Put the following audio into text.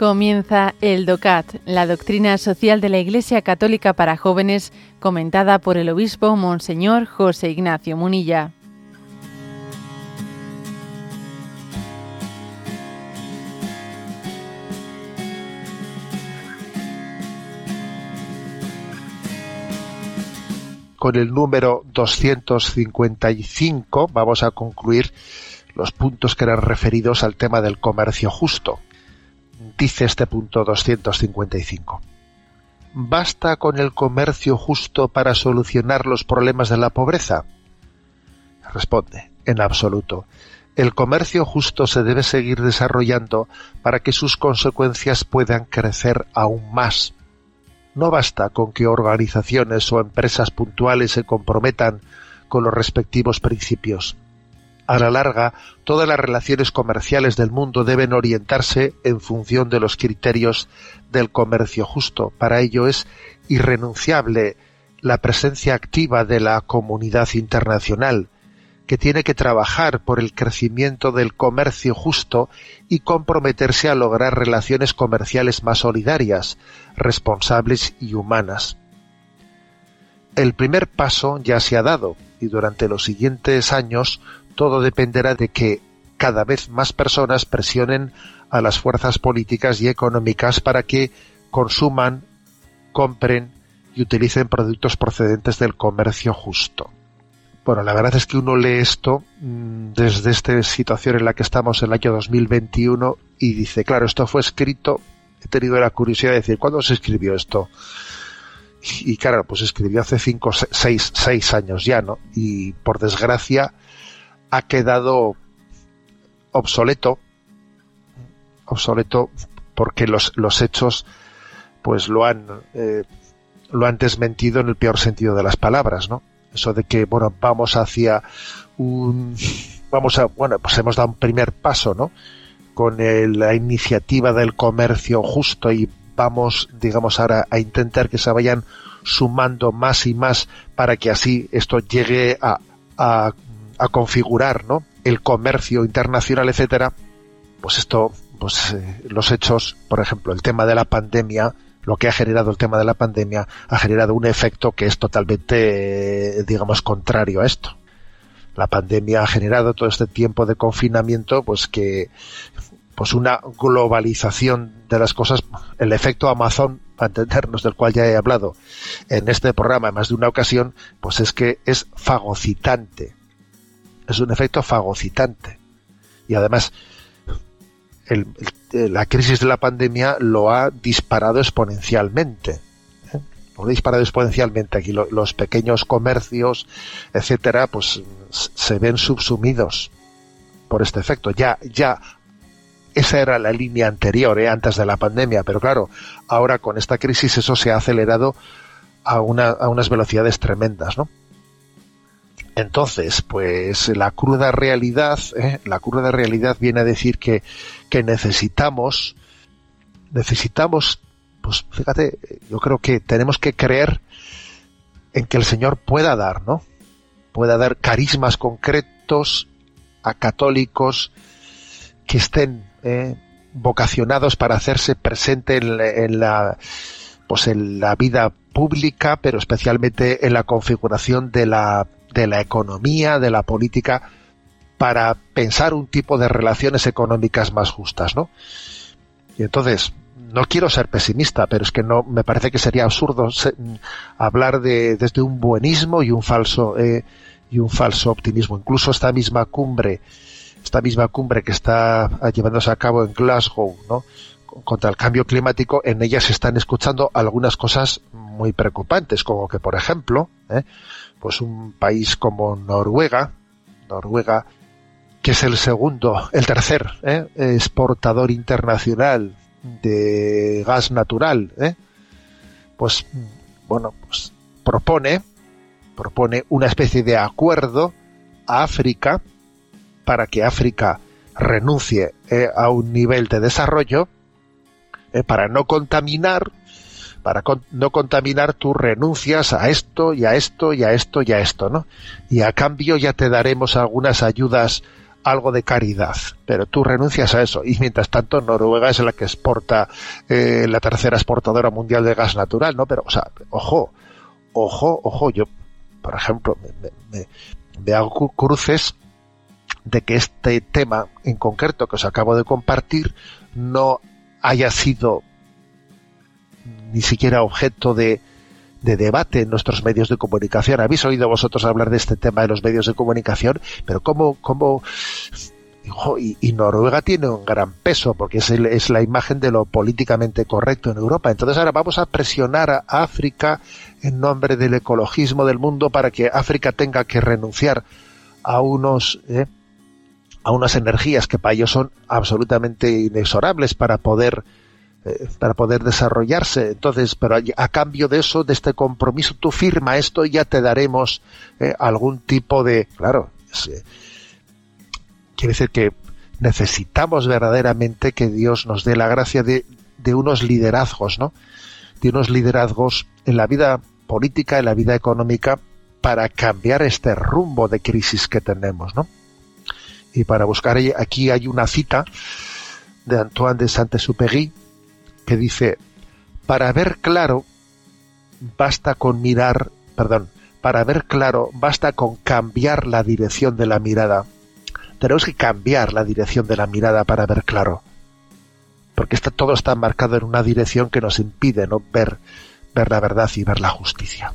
Comienza el DOCAT, la doctrina social de la Iglesia Católica para jóvenes, comentada por el obispo Monseñor José Ignacio Munilla. Con el número 255 vamos a concluir los puntos que eran referidos al tema del comercio justo dice este punto 255. ¿Basta con el comercio justo para solucionar los problemas de la pobreza? Responde, en absoluto. El comercio justo se debe seguir desarrollando para que sus consecuencias puedan crecer aún más. No basta con que organizaciones o empresas puntuales se comprometan con los respectivos principios a la larga, todas las relaciones comerciales del mundo deben orientarse en función de los criterios del comercio justo. Para ello es irrenunciable la presencia activa de la comunidad internacional, que tiene que trabajar por el crecimiento del comercio justo y comprometerse a lograr relaciones comerciales más solidarias, responsables y humanas. El primer paso ya se ha dado y durante los siguientes años todo dependerá de que cada vez más personas presionen a las fuerzas políticas y económicas para que consuman, compren y utilicen productos procedentes del comercio justo. Bueno, la verdad es que uno lee esto mm, desde esta situación en la que estamos en el año 2021 y dice, claro, esto fue escrito, he tenido la curiosidad de decir, ¿cuándo se escribió esto? Y claro, pues escribió hace cinco, seis, seis años ya, ¿no? Y por desgracia, ha quedado obsoleto, obsoleto porque los, los hechos pues lo han eh, lo han desmentido en el peor sentido de las palabras, ¿no? Eso de que bueno vamos hacia un vamos a bueno pues hemos dado un primer paso, ¿no? Con la iniciativa del comercio justo y vamos digamos ahora a intentar que se vayan sumando más y más para que así esto llegue a, a a configurar ¿no? el comercio internacional, etcétera, pues esto, pues eh, los hechos, por ejemplo, el tema de la pandemia, lo que ha generado el tema de la pandemia, ha generado un efecto que es totalmente, eh, digamos, contrario a esto. La pandemia ha generado todo este tiempo de confinamiento, pues que, pues una globalización de las cosas, el efecto Amazon, para entendernos, del cual ya he hablado en este programa en más de una ocasión, pues es que es fagocitante es un efecto fagocitante. Y además, la crisis de la pandemia lo ha disparado exponencialmente. ¿eh? Lo ha disparado exponencialmente. Aquí los pequeños comercios, etcétera, pues se ven subsumidos por este efecto. Ya, ya esa era la línea anterior, ¿eh? antes de la pandemia, pero claro, ahora con esta crisis eso se ha acelerado a, una, a unas velocidades tremendas, ¿no? Entonces, pues la cruda realidad, ¿eh? la cruda realidad viene a decir que, que necesitamos, necesitamos, pues fíjate, yo creo que tenemos que creer en que el Señor pueda dar, ¿no? Pueda dar carismas concretos a católicos que estén ¿eh? vocacionados para hacerse presente en, en la pues en la vida pública, pero especialmente en la configuración de la de la economía, de la política, para pensar un tipo de relaciones económicas más justas, ¿no? Y entonces, no quiero ser pesimista, pero es que no, me parece que sería absurdo hablar de, desde un buenismo y un falso, eh, y un falso optimismo. Incluso esta misma cumbre, esta misma cumbre que está llevándose a cabo en Glasgow, ¿no? Contra el cambio climático, en ella se están escuchando algunas cosas muy preocupantes, como que, por ejemplo, ¿eh? pues un país como Noruega, Noruega, que es el segundo, el tercer ¿eh? exportador internacional de gas natural, ¿eh? pues bueno, pues propone, propone una especie de acuerdo a África para que África renuncie a un nivel de desarrollo para no contaminar para no contaminar tus renuncias a esto y a esto y a esto y a esto, ¿no? Y a cambio ya te daremos algunas ayudas algo de caridad, pero tú renuncias a eso. Y mientras tanto, Noruega es la que exporta, eh, la tercera exportadora mundial de gas natural, ¿no? Pero, o sea, ojo, ojo, ojo, yo, por ejemplo, me, me hago cruces de que este tema en concreto que os acabo de compartir no haya sido ni siquiera objeto de, de debate en nuestros medios de comunicación. Habéis oído vosotros hablar de este tema en los medios de comunicación, pero cómo, cómo y, Noruega tiene un gran peso porque es, es, la imagen de lo políticamente correcto en Europa. Entonces ahora vamos a presionar a África en nombre del ecologismo del mundo para que África tenga que renunciar a unos ¿eh? A unas energías que para ellos son absolutamente inexorables para poder eh, para poder desarrollarse. Entonces, pero a, cambio de eso, de este compromiso, tú firma esto y ya te daremos eh, algún tipo de, claro, eh, quiere decir que necesitamos verdaderamente que Dios nos dé la gracia de, de unos liderazgos, ¿no? De unos liderazgos en la vida política, en la vida económica, para cambiar este rumbo de crisis que tenemos, ¿no? Y para buscar aquí hay una cita de Antoine de Saint-Exupéry que dice, para ver claro, basta con mirar, perdón, para ver claro, basta con cambiar la dirección de la mirada. Tenemos que cambiar la dirección de la mirada para ver claro. Porque está, todo está marcado en una dirección que nos impide ¿no? ver, ver la verdad y ver la justicia.